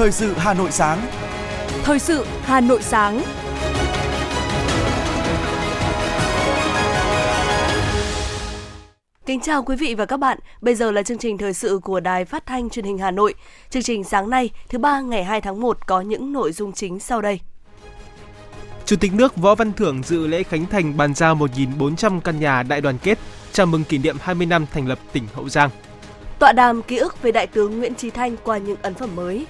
Thời sự Hà Nội sáng. Thời sự Hà Nội sáng. Kính chào quý vị và các bạn. Bây giờ là chương trình thời sự của Đài Phát thanh Truyền hình Hà Nội. Chương trình sáng nay, thứ ba ngày 2 tháng 1 có những nội dung chính sau đây. Chủ tịch nước Võ Văn Thưởng dự lễ khánh thành bàn giao 1.400 căn nhà đại đoàn kết chào mừng kỷ niệm 20 năm thành lập tỉnh Hậu Giang. Tọa đàm ký ức về Đại tướng Nguyễn Chí Thanh qua những ấn phẩm mới.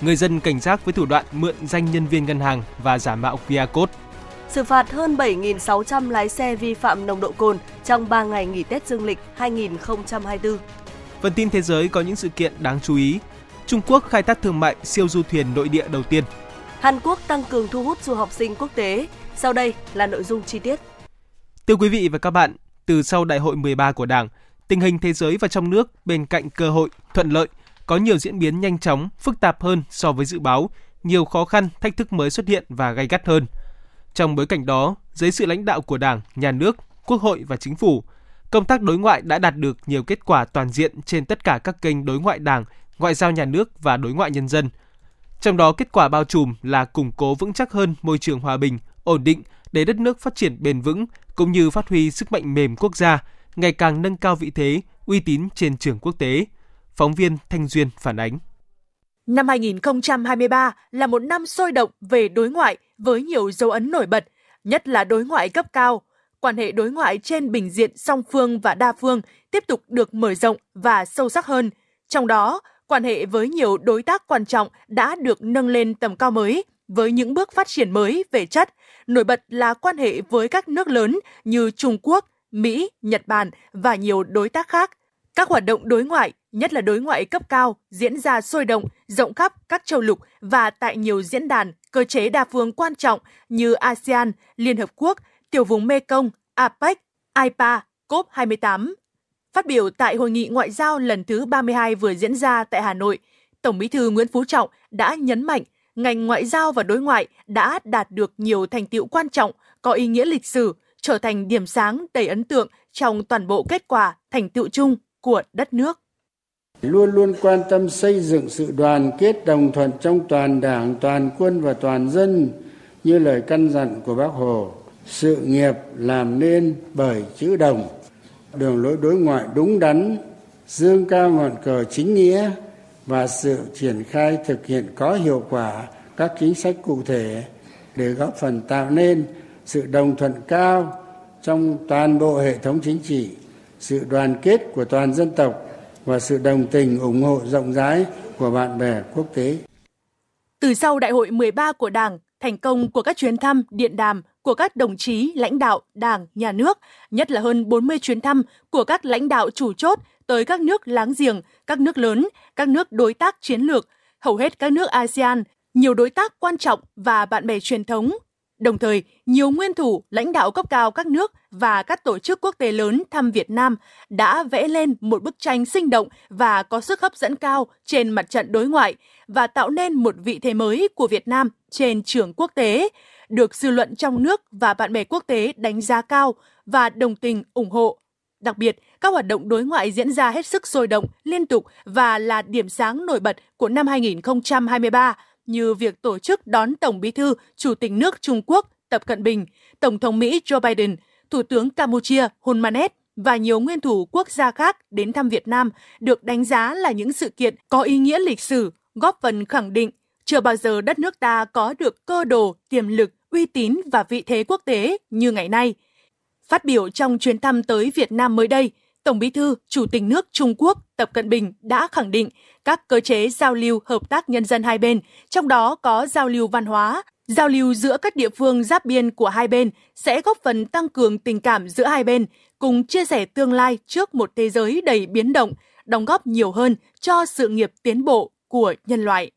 Người dân cảnh giác với thủ đoạn mượn danh nhân viên ngân hàng và giả mạo QR code. Xử phạt hơn 7.600 lái xe vi phạm nồng độ cồn trong 3 ngày nghỉ Tết Dương lịch 2024. Phần tin thế giới có những sự kiện đáng chú ý. Trung Quốc khai thác thương mại siêu du thuyền nội địa đầu tiên. Hàn Quốc tăng cường thu hút du học sinh quốc tế. Sau đây là nội dung chi tiết. Thưa quý vị và các bạn, từ sau Đại hội 13 của Đảng, tình hình thế giới và trong nước bên cạnh cơ hội, thuận lợi, có nhiều diễn biến nhanh chóng, phức tạp hơn so với dự báo, nhiều khó khăn, thách thức mới xuất hiện và gay gắt hơn. Trong bối cảnh đó, dưới sự lãnh đạo của Đảng, Nhà nước, Quốc hội và Chính phủ, công tác đối ngoại đã đạt được nhiều kết quả toàn diện trên tất cả các kênh đối ngoại Đảng, ngoại giao nhà nước và đối ngoại nhân dân. Trong đó kết quả bao trùm là củng cố vững chắc hơn môi trường hòa bình, ổn định để đất nước phát triển bền vững cũng như phát huy sức mạnh mềm quốc gia, ngày càng nâng cao vị thế, uy tín trên trường quốc tế. Phóng viên Thanh Duyên phản ánh. Năm 2023 là một năm sôi động về đối ngoại với nhiều dấu ấn nổi bật, nhất là đối ngoại cấp cao. Quan hệ đối ngoại trên bình diện song phương và đa phương tiếp tục được mở rộng và sâu sắc hơn. Trong đó, quan hệ với nhiều đối tác quan trọng đã được nâng lên tầm cao mới với những bước phát triển mới về chất. Nổi bật là quan hệ với các nước lớn như Trung Quốc, Mỹ, Nhật Bản và nhiều đối tác khác. Các hoạt động đối ngoại, nhất là đối ngoại cấp cao, diễn ra sôi động, rộng khắp các châu lục và tại nhiều diễn đàn, cơ chế đa phương quan trọng như ASEAN, Liên Hợp Quốc, Tiểu vùng Mekong, APEC, IPA, COP28. Phát biểu tại Hội nghị Ngoại giao lần thứ 32 vừa diễn ra tại Hà Nội, Tổng bí thư Nguyễn Phú Trọng đã nhấn mạnh ngành ngoại giao và đối ngoại đã đạt được nhiều thành tiệu quan trọng, có ý nghĩa lịch sử, trở thành điểm sáng đầy ấn tượng trong toàn bộ kết quả thành tựu chung của đất nước. Luôn luôn quan tâm xây dựng sự đoàn kết đồng thuận trong toàn đảng, toàn quân và toàn dân như lời căn dặn của bác Hồ. Sự nghiệp làm nên bởi chữ đồng, đường lối đối ngoại đúng đắn, dương cao ngọn cờ chính nghĩa và sự triển khai thực hiện có hiệu quả các chính sách cụ thể để góp phần tạo nên sự đồng thuận cao trong toàn bộ hệ thống chính trị sự đoàn kết của toàn dân tộc và sự đồng tình ủng hộ rộng rãi của bạn bè quốc tế. Từ sau Đại hội 13 của Đảng, thành công của các chuyến thăm, điện đàm của các đồng chí lãnh đạo Đảng, Nhà nước, nhất là hơn 40 chuyến thăm của các lãnh đạo chủ chốt tới các nước láng giềng, các nước lớn, các nước đối tác chiến lược, hầu hết các nước ASEAN, nhiều đối tác quan trọng và bạn bè truyền thống. Đồng thời, nhiều nguyên thủ, lãnh đạo cấp cao các nước và các tổ chức quốc tế lớn thăm Việt Nam đã vẽ lên một bức tranh sinh động và có sức hấp dẫn cao trên mặt trận đối ngoại và tạo nên một vị thế mới của Việt Nam trên trường quốc tế, được dư luận trong nước và bạn bè quốc tế đánh giá cao và đồng tình ủng hộ. Đặc biệt, các hoạt động đối ngoại diễn ra hết sức sôi động, liên tục và là điểm sáng nổi bật của năm 2023 như việc tổ chức đón Tổng Bí thư, Chủ tịch nước Trung Quốc Tập Cận Bình, Tổng thống Mỹ Joe Biden, Thủ tướng Campuchia Hun Manet và nhiều nguyên thủ quốc gia khác đến thăm Việt Nam được đánh giá là những sự kiện có ý nghĩa lịch sử, góp phần khẳng định chưa bao giờ đất nước ta có được cơ đồ, tiềm lực, uy tín và vị thế quốc tế như ngày nay. Phát biểu trong chuyến thăm tới Việt Nam mới đây, Tổng Bí thư, Chủ tịch nước Trung Quốc Tập Cận Bình đã khẳng định các cơ chế giao lưu hợp tác nhân dân hai bên, trong đó có giao lưu văn hóa, giao lưu giữa các địa phương giáp biên của hai bên sẽ góp phần tăng cường tình cảm giữa hai bên, cùng chia sẻ tương lai trước một thế giới đầy biến động, đóng góp nhiều hơn cho sự nghiệp tiến bộ của nhân loại.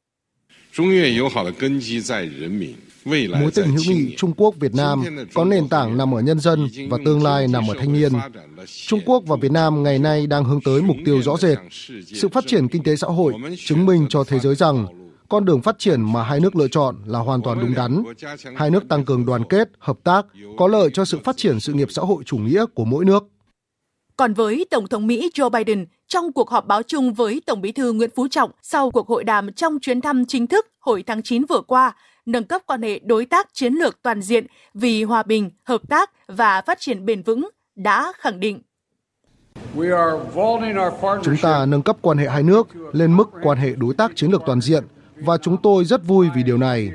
Mối tình hữu nghị Trung Quốc Việt Nam có nền tảng nằm ở nhân dân và tương lai nằm ở thanh niên. Trung Quốc và Việt Nam ngày nay đang hướng tới mục tiêu rõ rệt. Sự phát triển kinh tế xã hội chứng minh cho thế giới rằng con đường phát triển mà hai nước lựa chọn là hoàn toàn đúng đắn. Hai nước tăng cường đoàn kết, hợp tác, có lợi cho sự phát triển sự nghiệp xã hội chủ nghĩa của mỗi nước. Còn với Tổng thống Mỹ Joe Biden, trong cuộc họp báo chung với Tổng bí thư Nguyễn Phú Trọng sau cuộc hội đàm trong chuyến thăm chính thức hồi tháng 9 vừa qua, nâng cấp quan hệ đối tác chiến lược toàn diện vì hòa bình, hợp tác và phát triển bền vững đã khẳng định. Chúng ta nâng cấp quan hệ hai nước lên mức quan hệ đối tác chiến lược toàn diện và chúng tôi rất vui vì điều này.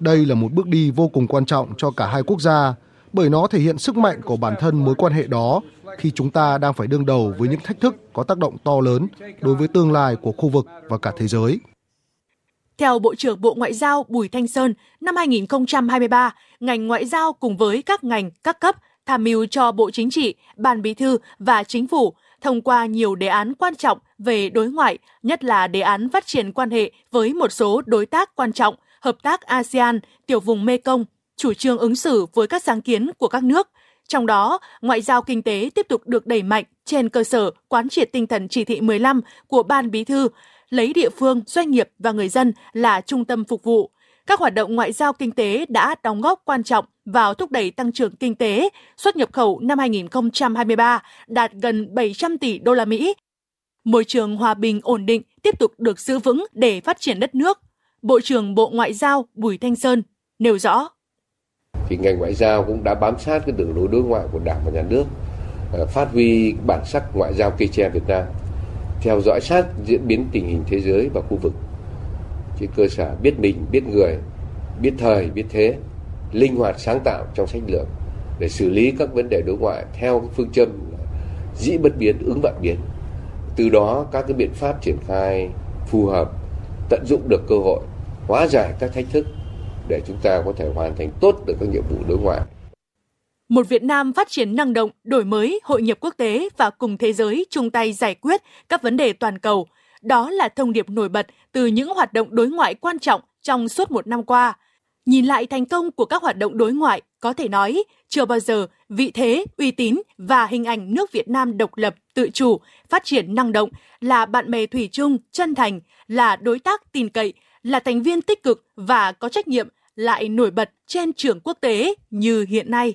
Đây là một bước đi vô cùng quan trọng cho cả hai quốc gia bởi nó thể hiện sức mạnh của bản thân mối quan hệ đó khi chúng ta đang phải đương đầu với những thách thức có tác động to lớn đối với tương lai của khu vực và cả thế giới. Theo Bộ trưởng Bộ Ngoại giao Bùi Thanh Sơn, năm 2023, ngành ngoại giao cùng với các ngành, các cấp tham mưu cho Bộ Chính trị, Ban Bí thư và Chính phủ thông qua nhiều đề án quan trọng về đối ngoại, nhất là đề án phát triển quan hệ với một số đối tác quan trọng, hợp tác ASEAN, tiểu vùng Mekong, chủ trương ứng xử với các sáng kiến của các nước. Trong đó, ngoại giao kinh tế tiếp tục được đẩy mạnh trên cơ sở quán triệt tinh thần chỉ thị 15 của Ban Bí thư, lấy địa phương, doanh nghiệp và người dân là trung tâm phục vụ. Các hoạt động ngoại giao kinh tế đã đóng góp quan trọng vào thúc đẩy tăng trưởng kinh tế, xuất nhập khẩu năm 2023 đạt gần 700 tỷ đô la Mỹ. Môi trường hòa bình ổn định tiếp tục được giữ vững để phát triển đất nước. Bộ trưởng Bộ Ngoại giao Bùi Thanh Sơn nêu rõ. Thì ngành ngoại giao cũng đã bám sát cái đường lối đối ngoại của Đảng và Nhà nước, ờ, phát huy bản sắc ngoại giao cây tre Việt Nam, theo dõi sát diễn biến tình hình thế giới và khu vực trên cơ sở biết mình, biết người, biết thời, biết thế, linh hoạt sáng tạo trong sách lược để xử lý các vấn đề đối ngoại theo phương châm dĩ bất biến ứng vạn biến. Từ đó các cái biện pháp triển khai phù hợp, tận dụng được cơ hội, hóa giải các thách thức để chúng ta có thể hoàn thành tốt được các nhiệm vụ đối ngoại. Một Việt Nam phát triển năng động, đổi mới, hội nhập quốc tế và cùng thế giới chung tay giải quyết các vấn đề toàn cầu. Đó là thông điệp nổi bật từ những hoạt động đối ngoại quan trọng trong suốt một năm qua. Nhìn lại thành công của các hoạt động đối ngoại, có thể nói chưa bao giờ vị thế, uy tín và hình ảnh nước Việt Nam độc lập, tự chủ, phát triển năng động, là bạn bè thủy chung, chân thành, là đối tác tin cậy, là thành viên tích cực và có trách nhiệm lại nổi bật trên trường quốc tế như hiện nay.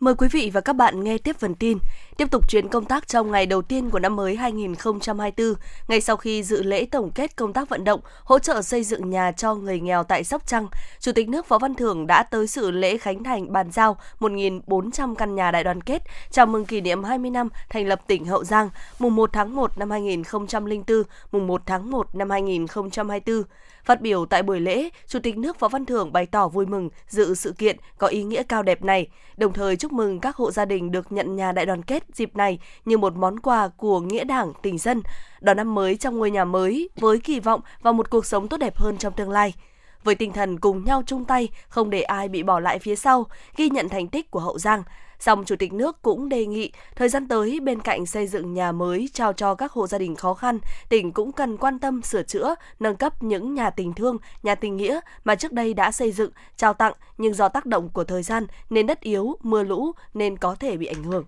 Mời quý vị và các bạn nghe tiếp phần tin. Tiếp tục chuyến công tác trong ngày đầu tiên của năm mới 2024, ngay sau khi dự lễ tổng kết công tác vận động, hỗ trợ xây dựng nhà cho người nghèo tại Sóc Trăng, Chủ tịch nước Võ Văn Thưởng đã tới sự lễ khánh thành bàn giao 1.400 căn nhà đại đoàn kết, chào mừng kỷ niệm 20 năm thành lập tỉnh Hậu Giang, mùng 1 tháng 1 năm 2004, mùng 1 tháng 1 năm 2024. Phát biểu tại buổi lễ, Chủ tịch nước Võ Văn Thưởng bày tỏ vui mừng dự sự kiện có ý nghĩa cao đẹp này, đồng thời chúc mừng các hộ gia đình được nhận nhà đại đoàn kết dịp này như một món quà của nghĩa đảng tình dân, đón năm mới trong ngôi nhà mới với kỳ vọng vào một cuộc sống tốt đẹp hơn trong tương lai với tinh thần cùng nhau chung tay, không để ai bị bỏ lại phía sau, ghi nhận thành tích của Hậu Giang. Song Chủ tịch nước cũng đề nghị thời gian tới bên cạnh xây dựng nhà mới trao cho các hộ gia đình khó khăn, tỉnh cũng cần quan tâm sửa chữa, nâng cấp những nhà tình thương, nhà tình nghĩa mà trước đây đã xây dựng, trao tặng nhưng do tác động của thời gian nên đất yếu, mưa lũ nên có thể bị ảnh hưởng.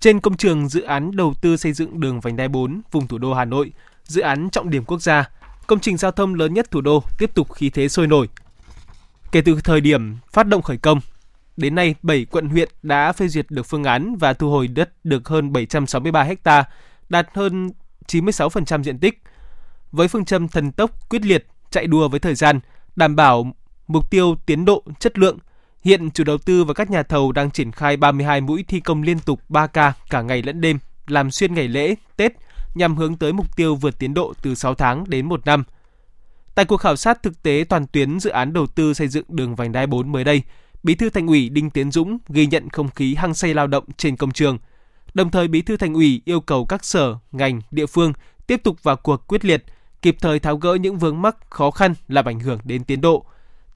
Trên công trường dự án đầu tư xây dựng đường vành đai 4 vùng thủ đô Hà Nội, dự án trọng điểm quốc gia, công trình giao thông lớn nhất thủ đô tiếp tục khí thế sôi nổi. Kể từ thời điểm phát động khởi công, đến nay 7 quận huyện đã phê duyệt được phương án và thu hồi đất được hơn 763 ha, đạt hơn 96% diện tích. Với phương châm thần tốc, quyết liệt, chạy đua với thời gian, đảm bảo mục tiêu tiến độ, chất lượng, hiện chủ đầu tư và các nhà thầu đang triển khai 32 mũi thi công liên tục 3 ca cả ngày lẫn đêm, làm xuyên ngày lễ, Tết nhằm hướng tới mục tiêu vượt tiến độ từ 6 tháng đến 1 năm. Tại cuộc khảo sát thực tế toàn tuyến dự án đầu tư xây dựng đường vành đai 4 mới đây, Bí thư Thành ủy Đinh Tiến Dũng ghi nhận không khí hăng say lao động trên công trường. Đồng thời Bí thư Thành ủy yêu cầu các sở, ngành, địa phương tiếp tục vào cuộc quyết liệt, kịp thời tháo gỡ những vướng mắc khó khăn làm ảnh hưởng đến tiến độ.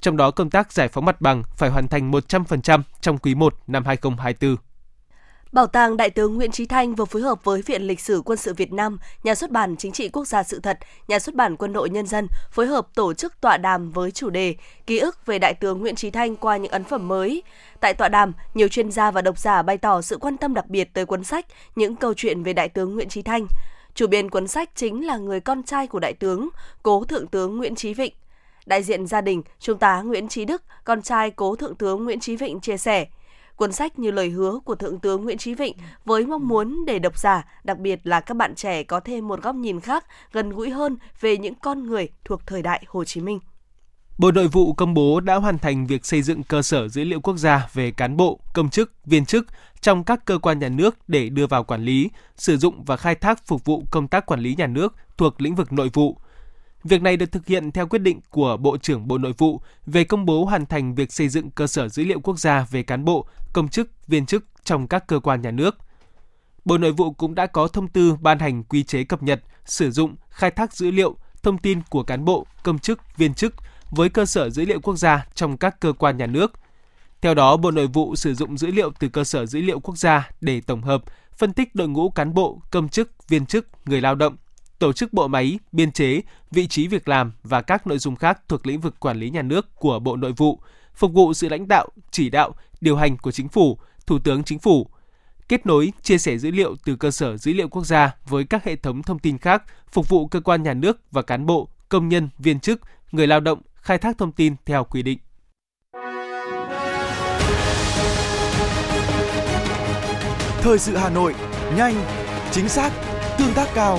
Trong đó công tác giải phóng mặt bằng phải hoàn thành 100% trong quý 1 năm 2024. Bảo tàng Đại tướng Nguyễn Trí Thanh vừa phối hợp với Viện Lịch sử Quân sự Việt Nam, Nhà xuất bản Chính trị Quốc gia sự thật, Nhà xuất bản Quân đội Nhân dân phối hợp tổ chức tọa đàm với chủ đề Ký ức về Đại tướng Nguyễn Trí Thanh qua những ấn phẩm mới. Tại tọa đàm, nhiều chuyên gia và độc giả bày tỏ sự quan tâm đặc biệt tới cuốn sách Những câu chuyện về Đại tướng Nguyễn Trí Thanh. Chủ biên cuốn sách chính là người con trai của Đại tướng, cố Thượng tướng Nguyễn Trí Vịnh. Đại diện gia đình, Trung tá Nguyễn Trí Đức, con trai cố Thượng tướng Nguyễn Trí Vịnh chia sẻ, cuốn sách như lời hứa của Thượng tướng Nguyễn Chí Vịnh với mong muốn để độc giả, đặc biệt là các bạn trẻ có thêm một góc nhìn khác, gần gũi hơn về những con người thuộc thời đại Hồ Chí Minh. Bộ Nội vụ công bố đã hoàn thành việc xây dựng cơ sở dữ liệu quốc gia về cán bộ, công chức, viên chức trong các cơ quan nhà nước để đưa vào quản lý, sử dụng và khai thác phục vụ công tác quản lý nhà nước thuộc lĩnh vực nội vụ. Việc này được thực hiện theo quyết định của Bộ trưởng Bộ Nội vụ về công bố hoàn thành việc xây dựng cơ sở dữ liệu quốc gia về cán bộ, công chức, viên chức trong các cơ quan nhà nước. Bộ Nội vụ cũng đã có thông tư ban hành quy chế cập nhật, sử dụng, khai thác dữ liệu, thông tin của cán bộ, công chức, viên chức với cơ sở dữ liệu quốc gia trong các cơ quan nhà nước. Theo đó, Bộ Nội vụ sử dụng dữ liệu từ cơ sở dữ liệu quốc gia để tổng hợp, phân tích đội ngũ cán bộ, công chức, viên chức, người lao động, tổ chức bộ máy, biên chế, vị trí việc làm và các nội dung khác thuộc lĩnh vực quản lý nhà nước của Bộ Nội vụ, phục vụ sự lãnh đạo, chỉ đạo, điều hành của chính phủ, Thủ tướng Chính phủ, kết nối, chia sẻ dữ liệu từ cơ sở dữ liệu quốc gia với các hệ thống thông tin khác, phục vụ cơ quan nhà nước và cán bộ, công nhân, viên chức, người lao động khai thác thông tin theo quy định. Thời sự Hà Nội, nhanh, chính xác, tương tác cao.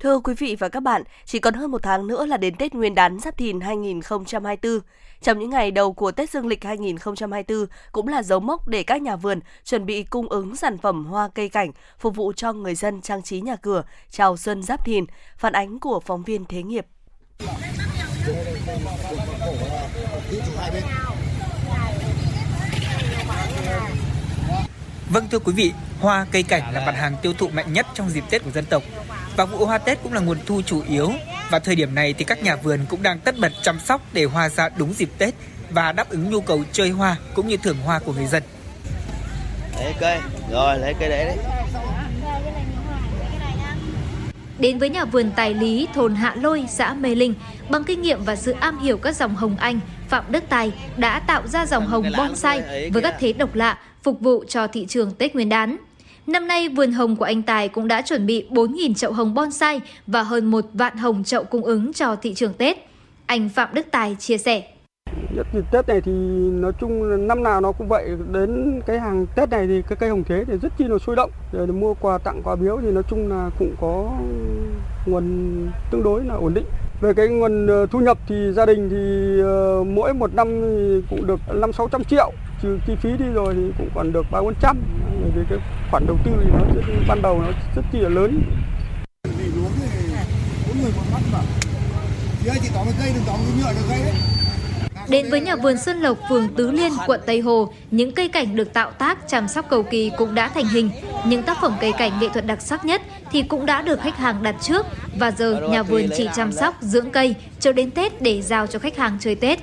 Thưa quý vị và các bạn, chỉ còn hơn một tháng nữa là đến Tết Nguyên đán Giáp Thìn 2024. Trong những ngày đầu của Tết Dương lịch 2024 cũng là dấu mốc để các nhà vườn chuẩn bị cung ứng sản phẩm hoa cây cảnh phục vụ cho người dân trang trí nhà cửa chào xuân Giáp Thìn. Phản ánh của phóng viên Thế nghiệp. Vâng thưa quý vị, hoa cây cảnh là mặt hàng tiêu thụ mạnh nhất trong dịp Tết của dân tộc. Và vụ hoa Tết cũng là nguồn thu chủ yếu. Và thời điểm này thì các nhà vườn cũng đang tất bật chăm sóc để hoa ra đúng dịp Tết và đáp ứng nhu cầu chơi hoa cũng như thưởng hoa của người dân. Lấy cây, rồi lấy cây đấy đấy. Đến với nhà vườn Tài Lý, thôn Hạ Lôi, xã Mê Linh, bằng kinh nghiệm và sự am hiểu các dòng hồng anh, Phạm Đức Tài đã tạo ra dòng hồng bonsai với các thế độc lạ phục vụ cho thị trường Tết Nguyên đán. Năm nay, vườn hồng của anh Tài cũng đã chuẩn bị 4.000 chậu hồng bonsai và hơn một vạn hồng chậu cung ứng cho thị trường Tết. Anh Phạm Đức Tài chia sẻ. Nhất dịp Tết này thì nói chung năm nào nó cũng vậy. Đến cái hàng Tết này thì cái cây hồng thế thì rất chi là sôi động. Để mua quà tặng quà biếu thì nói chung là cũng có nguồn tương đối là ổn định. Về cái nguồn ờ, thu nhập thì gia đình thì ờ, mỗi một năm thì cũng được 5 600 triệu trừ chi phí đi rồi thì cũng còn được ba bốn trăm vì cái khoản đầu tư thì nó rất, ban đầu nó rất chi là lớn vì thì bốn người một mắt mà chị tóm cái cây đừng tóm cái nhựa được cây đấy Đến với nhà vườn Xuân Lộc, phường Tứ Liên, quận Tây Hồ, những cây cảnh được tạo tác, chăm sóc cầu kỳ cũng đã thành hình. Những tác phẩm cây cảnh nghệ thuật đặc sắc nhất thì cũng đã được khách hàng đặt trước và giờ nhà vườn chỉ chăm sóc, dưỡng cây cho đến Tết để giao cho khách hàng chơi Tết.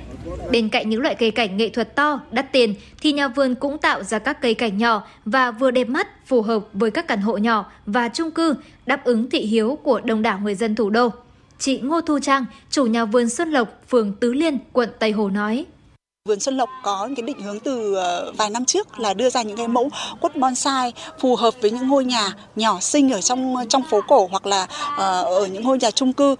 Bên cạnh những loại cây cảnh nghệ thuật to, đắt tiền thì nhà vườn cũng tạo ra các cây cảnh nhỏ và vừa đẹp mắt, phù hợp với các căn hộ nhỏ và chung cư, đáp ứng thị hiếu của đông đảo người dân thủ đô. Chị Ngô Thu Trang, chủ nhà vườn Xuân Lộc, phường Tứ Liên, quận Tây Hồ nói. Vườn Xuân Lộc có cái định hướng từ ờ, vài năm trước là đưa ra những cái mẫu quất bonsai phù hợp với những ngôi nhà nhỏ xinh ở trong ờ, trong phố cổ hoặc là ờ, ở những ngôi nhà chung cư.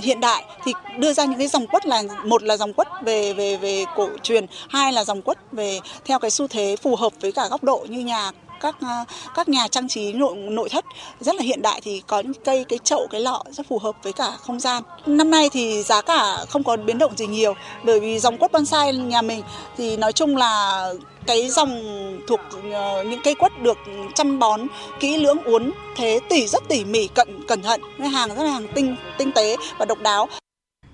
Hiện đại thì đưa ra những cái dòng quất là một là dòng quất về về về cổ truyền, hai là dòng quất về theo cái xu thế phù hợp với cả góc độ như nhà các ờ, các nhà trang trí nội nội thất rất là hiện đại thì có những cây, cái chậu, cái lọ rất phù hợp với cả không gian. Năm nay thì giá cả không có biến động gì nhiều bởi vì dòng quất bonsai nhà mình thì nói chung là cái dòng thuộc ờ, những cây quất được chăm bón, kỹ lưỡng uốn, thế tỉ, rất tỉ mỉ, cẩn cẩn thận cái hàng rất là hàng tinh tinh tế và độc đáo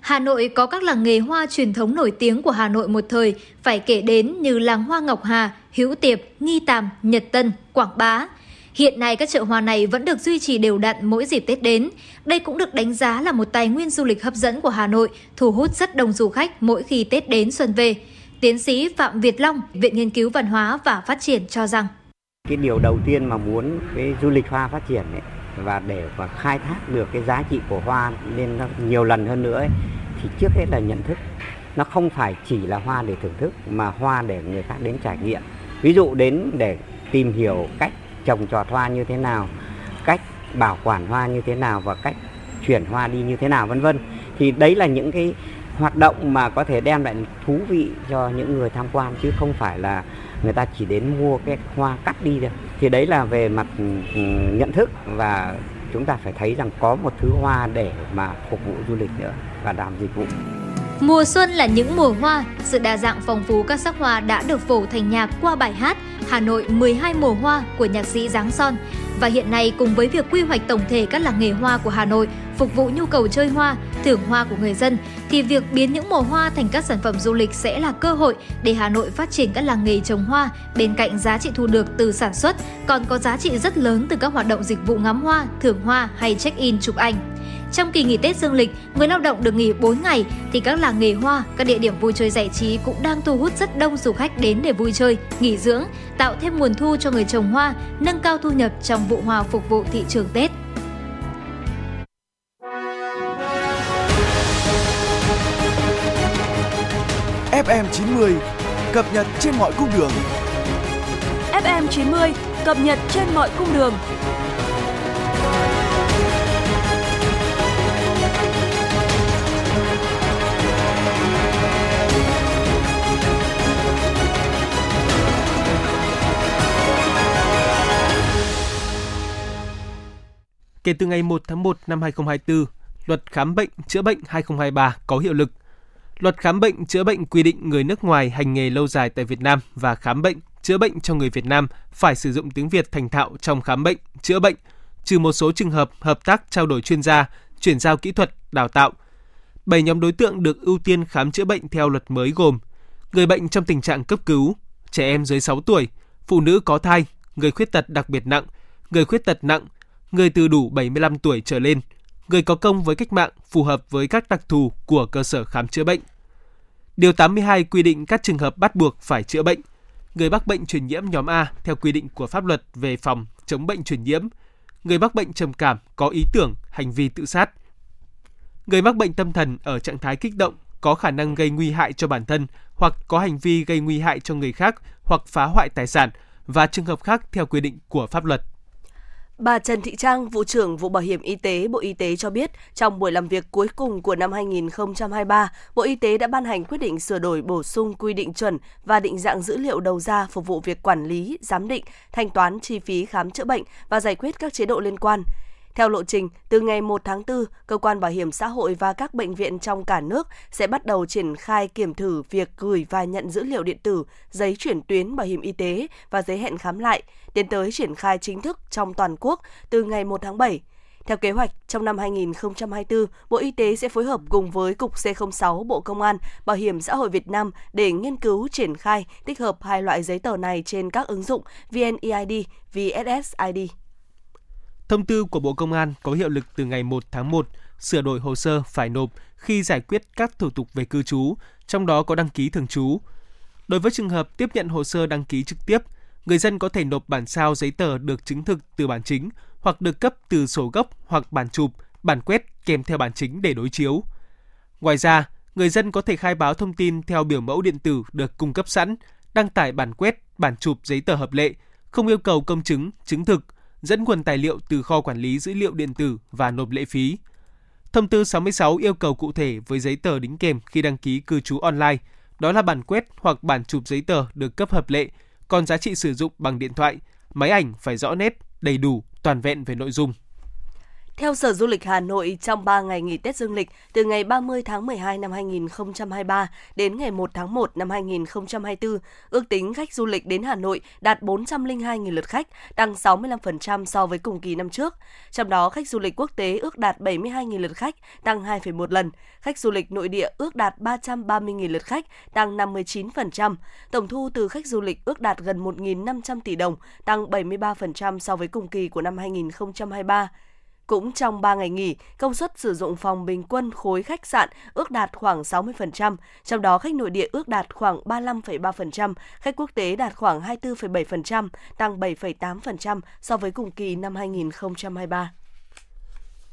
Hà Nội có các làng nghề hoa truyền thống nổi tiếng của Hà Nội một thời, phải kể đến như làng hoa Ngọc Hà, Hữu Tiệp, Nghi Tàm, Nhật Tân, Quảng Bá. Hiện nay các chợ hoa này vẫn được duy trì đều đặn mỗi dịp Tết đến. Đây cũng được đánh giá là một tài nguyên du lịch hấp dẫn của Hà Nội, thu hút rất đông du khách mỗi khi Tết đến xuân về. Tiến sĩ Phạm Việt Long, Viện Nghiên cứu Văn hóa và Phát triển cho rằng cái điều đầu tiên mà muốn cái du lịch hoa phát triển ấy, và để mà khai thác được cái giá trị của hoa lên nó nhiều lần hơn nữa ấy, thì trước hết là nhận thức. Nó không phải chỉ là hoa để thưởng thức, mà hoa để người khác đến trải nghiệm. Ví dụ đến để tìm hiểu cách trồng trọt hoa như thế nào, cách bảo quản hoa như thế nào và cách chuyển hoa đi như thế nào, vân vân. Thì đấy là những cái hoạt động mà có thể đem lại thú vị cho những người tham quan, chứ không phải là người ta chỉ đến mua cái hoa cắt đi được thì đấy là về mặt ừ, nhận thức, và chúng ta phải thấy rằng có một thứ hoa để mà phục vụ du lịch nữa và làm dịch vụ Mùa xuân là những mùa hoa, sự đa dạng phong phú các sắc hoa đã được phổ thành nhạc qua bài hát Hà Nội 12 mùa hoa của nhạc sĩ Giáng Son. Và hiện nay cùng với việc quy hoạch tổng thể các làng nghề hoa của Hà Nội phục vụ nhu cầu chơi hoa, thưởng hoa của người dân thì việc biến những mùa hoa thành các sản phẩm du lịch sẽ là cơ hội để Hà Nội phát triển các làng nghề trồng hoa bên cạnh giá trị thu được từ sản xuất còn có giá trị rất lớn từ các hoạt động dịch vụ ngắm hoa, thưởng hoa hay check-in chụp ảnh. Trong kỳ nghỉ Tết dương lịch, người lao động được nghỉ 4 ngày thì các làng nghề hoa, các địa điểm vui chơi giải trí cũng đang thu hút rất đông du khách đến để vui chơi, nghỉ dưỡng, tạo thêm nguồn thu cho người trồng hoa, nâng cao thu nhập trong vụ hoa phục vụ thị trường Tết. FM 90 cập nhật trên mọi cung đường. FM 90 cập nhật trên mọi cung đường. Kể từ ngày 1 tháng 1 năm 2024, Luật khám bệnh chữa bệnh 2023 có hiệu lực. Luật khám bệnh chữa bệnh quy định người nước ngoài hành nghề lâu dài tại Việt Nam và khám bệnh chữa bệnh cho người Việt Nam phải sử dụng tiếng Việt thành thạo trong khám bệnh, chữa bệnh, trừ một số trường hợp hợp tác trao đổi chuyên gia, chuyển giao kỹ thuật, đào tạo. Bảy nhóm đối tượng được ưu tiên khám chữa bệnh theo luật mới gồm người bệnh trong tình trạng cấp cứu, trẻ em dưới 6 tuổi, phụ nữ có thai, người khuyết tật đặc biệt nặng, người khuyết tật nặng, người từ đủ 75 tuổi trở lên, người có công với cách mạng phù hợp với các đặc thù của cơ sở khám chữa bệnh. Điều 82 quy định các trường hợp bắt buộc phải chữa bệnh. Người mắc bệnh truyền nhiễm nhóm A theo quy định của pháp luật về phòng chống bệnh truyền nhiễm. Người mắc bệnh trầm cảm có ý tưởng, hành vi tự sát. Người mắc bệnh tâm thần ở trạng thái kích động có khả năng gây nguy hại cho bản thân hoặc có hành vi gây nguy hại cho người khác hoặc phá hoại tài sản và trường hợp khác theo quy định của pháp luật. Bà Trần Thị Trang, vụ trưởng vụ bảo hiểm y tế Bộ Y tế cho biết, trong buổi làm việc cuối cùng của năm 2023, Bộ Y tế đã ban hành quyết định sửa đổi bổ sung quy định chuẩn và định dạng dữ liệu đầu ra phục vụ việc quản lý, giám định, thanh toán chi phí khám chữa bệnh và giải quyết các chế độ liên quan. Theo lộ trình, từ ngày 1 tháng 4, cơ quan bảo hiểm xã hội và các bệnh viện trong cả nước sẽ bắt đầu triển khai kiểm thử việc gửi và nhận dữ liệu điện tử, giấy chuyển tuyến bảo hiểm y tế và giấy hẹn khám lại, tiến tới triển khai chính thức trong toàn quốc từ ngày 1 tháng 7. Theo kế hoạch, trong năm 2024, Bộ Y tế sẽ phối hợp cùng với Cục C06 Bộ Công an, Bảo hiểm xã hội Việt Nam để nghiên cứu triển khai tích hợp hai loại giấy tờ này trên các ứng dụng VNEID, VSSID. Thông tư của Bộ Công an có hiệu lực từ ngày 1 tháng 1, sửa đổi hồ sơ phải nộp khi giải quyết các thủ tục về cư trú, trong đó có đăng ký thường trú. Đối với trường hợp tiếp nhận hồ sơ đăng ký trực tiếp, người dân có thể nộp bản sao giấy tờ được chứng thực từ bản chính hoặc được cấp từ sổ gốc hoặc bản chụp, bản quét kèm theo bản chính để đối chiếu. Ngoài ra, người dân có thể khai báo thông tin theo biểu mẫu điện tử được cung cấp sẵn, đăng tải bản quét, bản chụp giấy tờ hợp lệ, không yêu cầu công chứng, chứng thực – dẫn nguồn tài liệu từ kho quản lý dữ liệu điện tử và nộp lệ phí. Thông tư 66 yêu cầu cụ thể với giấy tờ đính kèm khi đăng ký cư trú online, đó là bản quét hoặc bản chụp giấy tờ được cấp hợp lệ, còn giá trị sử dụng bằng điện thoại, máy ảnh phải rõ nét, đầy đủ, toàn vẹn về nội dung. Theo Sở Du lịch Hà Nội, trong 3 ngày nghỉ Tết Dương lịch, từ ngày 30 tháng 12 năm 2023 đến ngày 1 tháng 1 năm 2024, ước tính khách du lịch đến Hà Nội đạt 402.000 lượt khách, tăng 65% so với cùng kỳ năm trước. Trong đó, khách du lịch quốc tế ước đạt 72.000 lượt khách, tăng 2,1 lần. Khách du lịch nội địa ước đạt 330.000 lượt khách, tăng 59%. Tổng thu từ khách du lịch ước đạt gần 1.500 tỷ đồng, tăng 73% so với cùng kỳ của năm 2023. Cũng trong 3 ngày nghỉ, công suất sử dụng phòng bình quân khối khách sạn ước đạt khoảng 60%, trong đó khách nội địa ước đạt khoảng 35,3%, khách quốc tế đạt khoảng 24,7%, tăng 7,8% so với cùng kỳ năm 2023.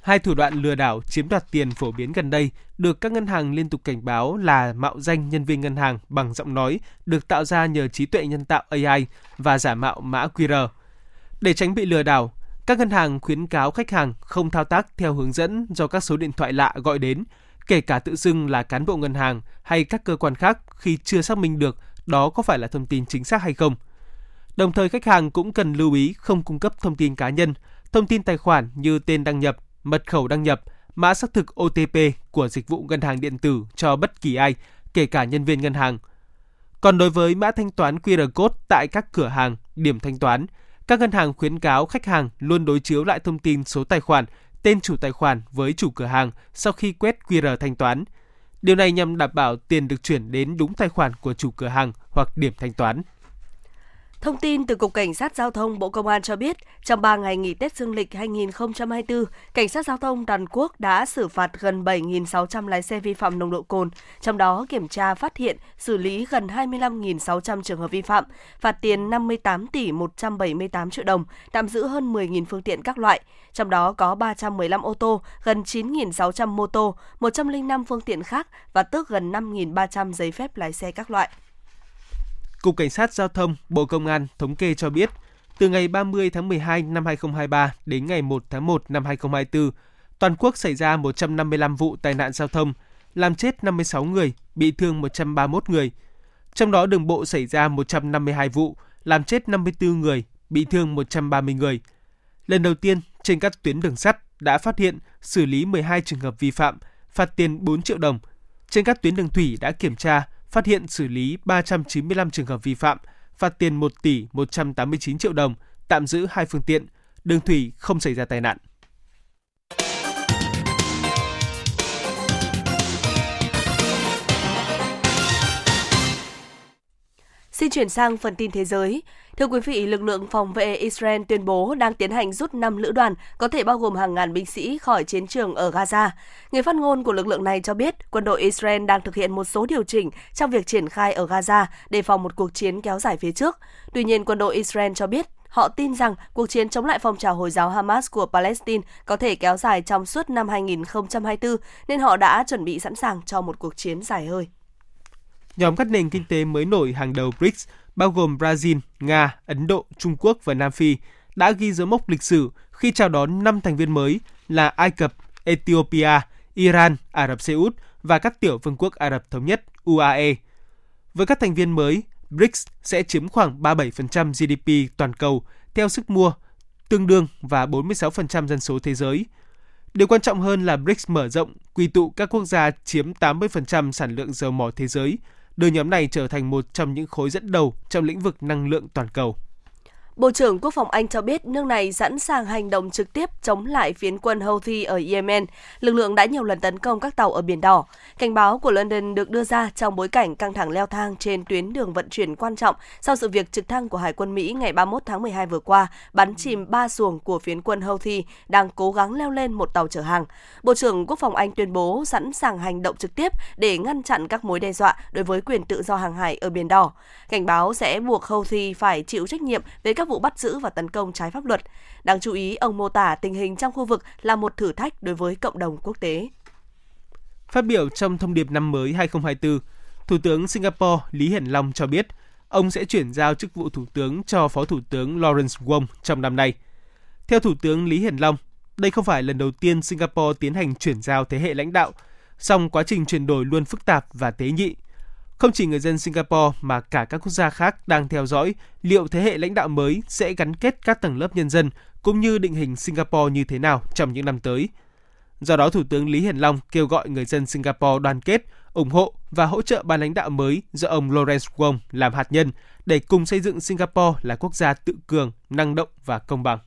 Hai thủ đoạn lừa đảo chiếm đoạt tiền phổ biến gần đây được các ngân hàng liên tục cảnh báo là mạo danh nhân viên ngân hàng bằng giọng nói được tạo ra nhờ trí tuệ nhân tạo AI và giả mạo mã QR. Để tránh bị lừa đảo, các ngân hàng khuyến cáo khách hàng không thao tác theo hướng dẫn do các số điện thoại lạ gọi đến, kể cả tự xưng là cán bộ ngân hàng hay các cơ quan khác khi chưa xác minh được đó có phải là thông tin chính xác hay không. Đồng thời khách hàng cũng cần lưu ý không cung cấp thông tin cá nhân, thông tin tài khoản như tên đăng nhập, mật khẩu đăng nhập, mã xác thực OTP của dịch vụ ngân hàng điện tử cho bất kỳ ai, kể cả nhân viên ngân hàng. Còn đối với mã thanh toán QR code tại các cửa hàng, điểm thanh toán, các ngân hàng khuyến cáo khách hàng luôn đối chiếu lại thông tin số tài khoản, tên chủ tài khoản với chủ cửa hàng sau khi quét QR thanh toán. Điều này nhằm đảm bảo tiền được chuyển đến đúng tài khoản của chủ cửa hàng hoặc điểm thanh toán. Thông tin từ Cục Cảnh sát Giao thông Bộ Công an cho biết, trong 3 ngày nghỉ Tết Dương lịch 2024, Cảnh sát Giao thông toàn quốc đã xử phạt gần 7.600 lái xe vi phạm nồng độ cồn, trong đó kiểm tra phát hiện xử lý gần 25.600 trường hợp vi phạm, phạt tiền 58 tỷ 178 triệu đồng, tạm giữ hơn 10.000 phương tiện các loại, trong đó có 315 ô tô, gần 9.600 mô tô, 105 phương tiện khác và tước gần 5.300 giấy phép lái xe các loại. Cục Cảnh sát Giao thông, Bộ Công an thống kê cho biết, từ ngày 30 tháng 12 năm 2023 đến ngày 1 tháng 1 năm 2024, toàn quốc xảy ra 155 vụ tai nạn giao thông, làm chết 56 người, bị thương 131 người. Trong đó đường bộ xảy ra 152 vụ, làm chết 54 người, bị thương 130 người. Lần đầu tiên, trên các tuyến đường sắt đã phát hiện xử lý 12 trường hợp vi phạm, phạt tiền 4 triệu đồng. Trên các tuyến đường thủy đã kiểm tra, phát hiện xử lý 395 trường hợp vi phạm, phạt tiền 1 tỷ 189 triệu đồng, tạm giữ hai phương tiện, đường thủy không xảy ra tai nạn. Xin chuyển sang phần tin thế giới. Thưa quý vị, lực lượng phòng vệ Israel tuyên bố đang tiến hành rút 5 lữ đoàn có thể bao gồm hàng ngàn binh sĩ khỏi chiến trường ở Gaza. Người phát ngôn của lực lượng này cho biết quân đội Israel đang thực hiện một số điều chỉnh trong việc triển khai ở Gaza để phòng một cuộc chiến kéo dài phía trước. Tuy nhiên, quân đội Israel cho biết họ tin rằng cuộc chiến chống lại phong trào Hồi giáo Hamas của Palestine có thể kéo dài trong suốt năm 2024, nên họ đã chuẩn bị sẵn sàng cho một cuộc chiến dài hơi. Nhóm các nền kinh tế mới nổi hàng đầu BRICS bao gồm Brazil, Nga, Ấn Độ, Trung Quốc và Nam Phi đã ghi dấu mốc lịch sử khi chào đón 5 thành viên mới là Ai Cập, Ethiopia, Iran, Ả Rập Xê Út và các tiểu vương quốc Ả Rập Thống Nhất UAE. Với các thành viên mới, BRICS sẽ chiếm khoảng 37% GDP toàn cầu theo sức mua, tương đương và 46% dân số thế giới. Điều quan trọng hơn là BRICS mở rộng, quy tụ các quốc gia chiếm 80% sản lượng dầu mỏ thế giới – đưa nhóm này trở thành một trong những khối dẫn đầu trong lĩnh vực năng lượng toàn cầu. Bộ trưởng Quốc phòng Anh cho biết nước này sẵn sàng hành động trực tiếp chống lại phiến quân Houthi ở Yemen. Lực lượng đã nhiều lần tấn công các tàu ở Biển Đỏ. Cảnh báo của London được đưa ra trong bối cảnh căng thẳng leo thang trên tuyến đường vận chuyển quan trọng sau sự việc trực thăng của Hải quân Mỹ ngày 31 tháng 12 vừa qua bắn chìm ba xuồng của phiến quân Houthi đang cố gắng leo lên một tàu chở hàng. Bộ trưởng Quốc phòng Anh tuyên bố sẵn sàng hành động trực tiếp để ngăn chặn các mối đe dọa đối với quyền tự do hàng hải ở Biển Đỏ. Cảnh báo sẽ buộc Houthi phải chịu trách nhiệm về các vụ bắt giữ và tấn công trái pháp luật. Đáng chú ý, ông mô tả tình hình trong khu vực là một thử thách đối với cộng đồng quốc tế. Phát biểu trong thông điệp năm mới 2024, Thủ tướng Singapore Lý Hiển Long cho biết ông sẽ chuyển giao chức vụ thủ tướng cho Phó Thủ tướng Lawrence Wong trong năm nay. Theo Thủ tướng Lý Hiển Long, đây không phải lần đầu tiên Singapore tiến hành chuyển giao thế hệ lãnh đạo, song quá trình chuyển đổi luôn phức tạp và tế nhị. Không chỉ người dân Singapore mà cả các quốc gia khác đang theo dõi liệu thế hệ lãnh đạo mới sẽ gắn kết các tầng lớp nhân dân cũng như định hình Singapore như thế nào trong những năm tới. Do đó, Thủ tướng Lý Hiển Long kêu gọi người dân Singapore đoàn kết, ủng hộ và hỗ trợ ban lãnh đạo mới do ông Lawrence Wong làm hạt nhân để cùng xây dựng Singapore là quốc gia tự cường, năng động và công bằng.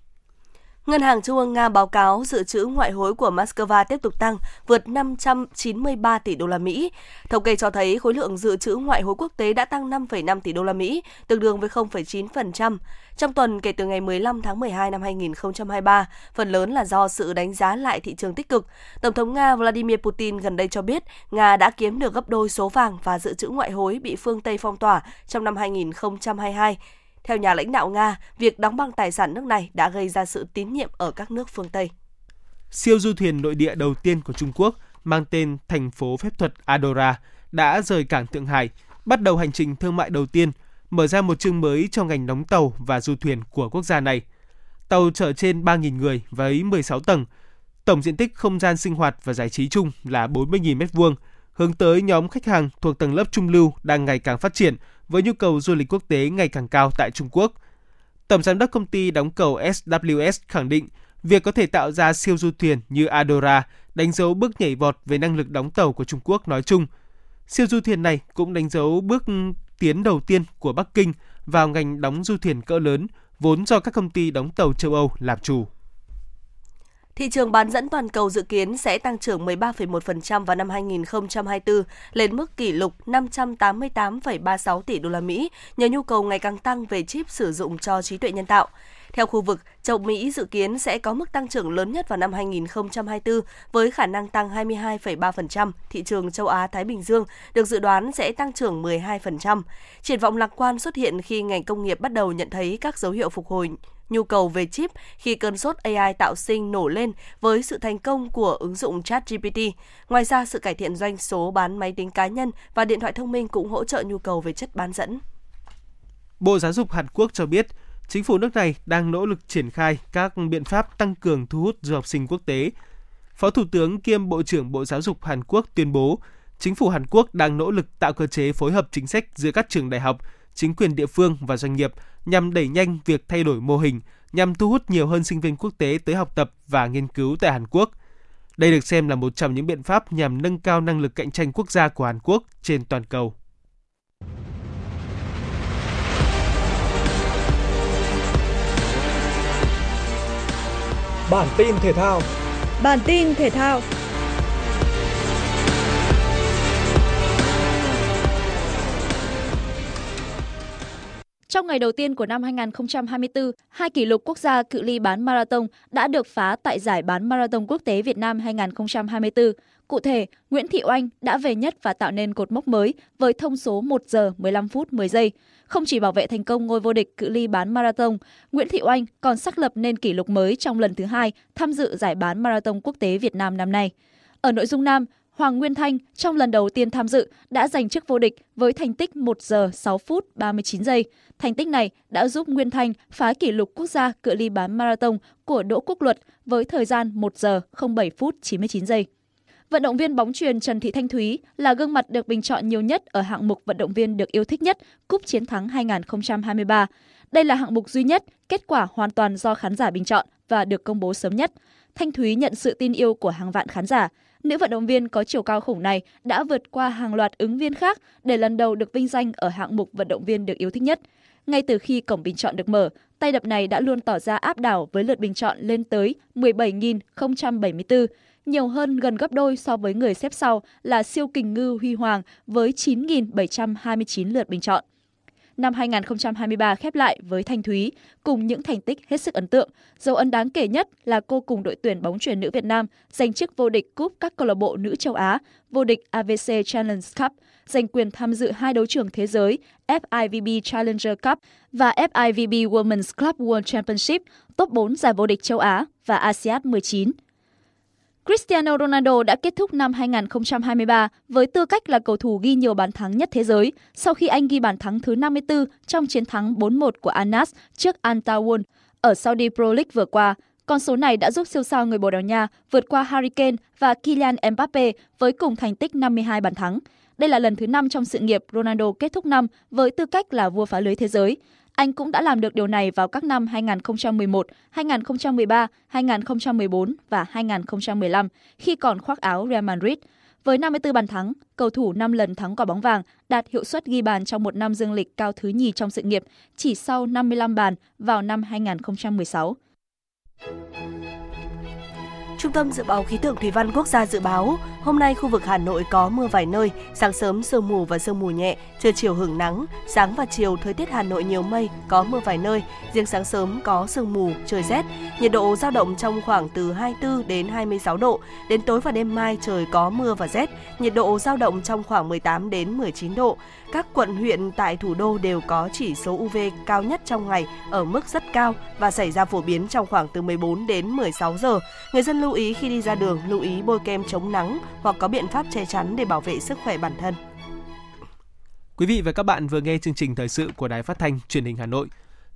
Ngân hàng Trung ương Nga báo cáo dự trữ ngoại hối của Moscow tiếp tục tăng, vượt 593 tỷ đô la Mỹ. Thống kê cho thấy khối lượng dự trữ ngoại hối quốc tế đã tăng 5,5 tỷ đô la Mỹ, tương đương với 0,9%. Trong tuần kể từ ngày 15 tháng 12 năm 2023, phần lớn là do sự đánh giá lại thị trường tích cực. Tổng thống Nga Vladimir Putin gần đây cho biết Nga đã kiếm được gấp đôi số vàng và dự trữ ngoại hối bị phương Tây phong tỏa trong năm 2022 theo nhà lãnh đạo Nga, việc đóng băng tài sản nước này đã gây ra sự tín nhiệm ở các nước phương Tây. siêu du thuyền nội địa đầu tiên của Trung Quốc mang tên thành phố phép thuật Adora đã rời cảng Thượng Hải, bắt đầu hành trình thương mại đầu tiên, mở ra một chương mới cho ngành đóng tàu và du thuyền của quốc gia này. Tàu chở trên 3.000 người với 16 tầng, tổng diện tích không gian sinh hoạt và giải trí chung là 40.000 m2, hướng tới nhóm khách hàng thuộc tầng lớp trung lưu đang ngày càng phát triển với nhu cầu du lịch quốc tế ngày càng cao tại Trung Quốc. Tổng giám đốc công ty đóng cầu SWS khẳng định việc có thể tạo ra siêu du thuyền như Adora đánh dấu bước nhảy vọt về năng lực đóng tàu của Trung Quốc nói chung. Siêu du thuyền này cũng đánh dấu bước tiến đầu tiên của Bắc Kinh vào ngành đóng du thuyền cỡ lớn, vốn do các công ty đóng tàu châu Âu làm chủ. Thị trường bán dẫn toàn cầu dự kiến sẽ tăng trưởng 13,1% vào năm 2024 lên mức kỷ lục 588,36 tỷ đô la Mỹ nhờ nhu cầu ngày càng tăng về chip sử dụng cho trí tuệ nhân tạo. Theo khu vực, châu Mỹ dự kiến sẽ có mức tăng trưởng lớn nhất vào năm 2024 với khả năng tăng 22,3%. Thị trường châu Á-Thái Bình Dương được dự đoán sẽ tăng trưởng 12%. Triển vọng lạc quan xuất hiện khi ngành công nghiệp bắt đầu nhận thấy các dấu hiệu phục hồi nhu cầu về chip khi cơn sốt AI tạo sinh nổ lên với sự thành công của ứng dụng ChatGPT. Ngoài ra, sự cải thiện doanh số bán máy tính cá nhân và điện thoại thông minh cũng hỗ trợ nhu cầu về chất bán dẫn. Bộ Giáo dục Hàn Quốc cho biết, chính phủ nước này đang nỗ lực triển khai các biện pháp tăng cường thu hút du học sinh quốc tế. Phó Thủ tướng kiêm Bộ trưởng Bộ Giáo dục Hàn Quốc tuyên bố, chính phủ Hàn Quốc đang nỗ lực tạo cơ chế phối hợp chính sách giữa các trường đại học, chính quyền địa phương và doanh nghiệp nhằm đẩy nhanh việc thay đổi mô hình, nhằm thu hút nhiều hơn sinh viên quốc tế tới học tập và nghiên cứu tại Hàn Quốc. Đây được xem là một trong những biện pháp nhằm nâng cao năng lực cạnh tranh quốc gia của Hàn Quốc trên toàn cầu. Bản tin thể thao Bản tin thể thao Trong ngày đầu tiên của năm 2024, hai kỷ lục quốc gia cự ly bán marathon đã được phá tại giải bán marathon quốc tế Việt Nam 2024. Cụ thể, Nguyễn Thị Oanh đã về nhất và tạo nên cột mốc mới với thông số 1 giờ 15 phút 10 giây. Không chỉ bảo vệ thành công ngôi vô địch cự ly bán marathon, Nguyễn Thị Oanh còn xác lập nên kỷ lục mới trong lần thứ hai tham dự giải bán marathon quốc tế Việt Nam năm nay. Ở nội dung nam, Hoàng Nguyên Thanh trong lần đầu tiên tham dự đã giành chức vô địch với thành tích 1 giờ 6 phút 39 giây. Thành tích này đã giúp Nguyên Thanh phá kỷ lục quốc gia cự ly bán marathon của Đỗ Quốc Luật với thời gian 1 giờ 07 phút 99 giây. Vận động viên bóng truyền Trần Thị Thanh Thúy là gương mặt được bình chọn nhiều nhất ở hạng mục vận động viên được yêu thích nhất Cúp Chiến thắng 2023. Đây là hạng mục duy nhất, kết quả hoàn toàn do khán giả bình chọn và được công bố sớm nhất. Thanh Thúy nhận sự tin yêu của hàng vạn khán giả. Nữ vận động viên có chiều cao khủng này đã vượt qua hàng loạt ứng viên khác để lần đầu được vinh danh ở hạng mục vận động viên được yêu thích nhất. Ngay từ khi cổng bình chọn được mở, tay đập này đã luôn tỏ ra áp đảo với lượt bình chọn lên tới 17.074, nhiều hơn gần gấp đôi so với người xếp sau là siêu kình ngư Huy Hoàng với 9.729 lượt bình chọn. Năm 2023 khép lại với Thanh Thúy cùng những thành tích hết sức ấn tượng. Dấu ấn đáng kể nhất là cô cùng đội tuyển bóng chuyền nữ Việt Nam giành chức vô địch cúp các câu lạc bộ nữ châu Á, vô địch AVC Challenge Cup, giành quyền tham dự hai đấu trường thế giới FIVB Challenger Cup và FIVB Women's Club World Championship, top 4 giải vô địch châu Á và ASEAN 19. Cristiano Ronaldo đã kết thúc năm 2023 với tư cách là cầu thủ ghi nhiều bàn thắng nhất thế giới sau khi anh ghi bàn thắng thứ 54 trong chiến thắng 4-1 của Anas trước Antawon ở Saudi Pro League vừa qua. Con số này đã giúp siêu sao người Bồ Đào Nha vượt qua Harry Kane và Kylian Mbappe với cùng thành tích 52 bàn thắng. Đây là lần thứ 5 trong sự nghiệp Ronaldo kết thúc năm với tư cách là vua phá lưới thế giới. Anh cũng đã làm được điều này vào các năm 2011, 2013, 2014 và 2015 khi còn khoác áo Real Madrid. Với 54 bàn thắng, cầu thủ 5 lần thắng quả bóng vàng đạt hiệu suất ghi bàn trong một năm dương lịch cao thứ nhì trong sự nghiệp, chỉ sau 55 bàn vào năm 2016. Trung tâm Dự báo Khí tượng Thủy văn Quốc gia dự báo, hôm nay khu vực Hà Nội có mưa vài nơi, sáng sớm sương mù và sương mù nhẹ, trưa chiều hưởng nắng, sáng và chiều thời tiết Hà Nội nhiều mây, có mưa vài nơi, riêng sáng sớm có sương mù, trời rét, nhiệt độ dao động trong khoảng từ 24 đến 26 độ, đến tối và đêm mai trời có mưa và rét, nhiệt độ dao động trong khoảng 18 đến 19 độ. Các quận huyện tại thủ đô đều có chỉ số UV cao nhất trong ngày ở mức rất cao và xảy ra phổ biến trong khoảng từ 14 đến 16 giờ. Người dân lưu Lưu ý khi đi ra đường, lưu ý bôi kem chống nắng hoặc có biện pháp che chắn để bảo vệ sức khỏe bản thân. Quý vị và các bạn vừa nghe chương trình thời sự của Đài Phát thanh Truyền hình Hà Nội.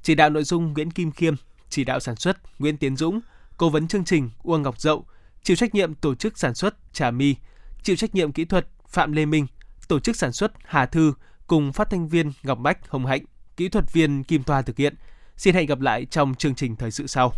Chỉ đạo nội dung Nguyễn Kim Khiêm, chỉ đạo sản xuất Nguyễn Tiến Dũng, cố vấn chương trình Uông Ngọc Dậu, chịu trách nhiệm tổ chức sản xuất Trà My, chịu trách nhiệm kỹ thuật Phạm Lê Minh, tổ chức sản xuất Hà Thư cùng phát thanh viên Ngọc Bách Hồng Hạnh, kỹ thuật viên Kim Toa thực hiện. Xin hẹn gặp lại trong chương trình thời sự sau.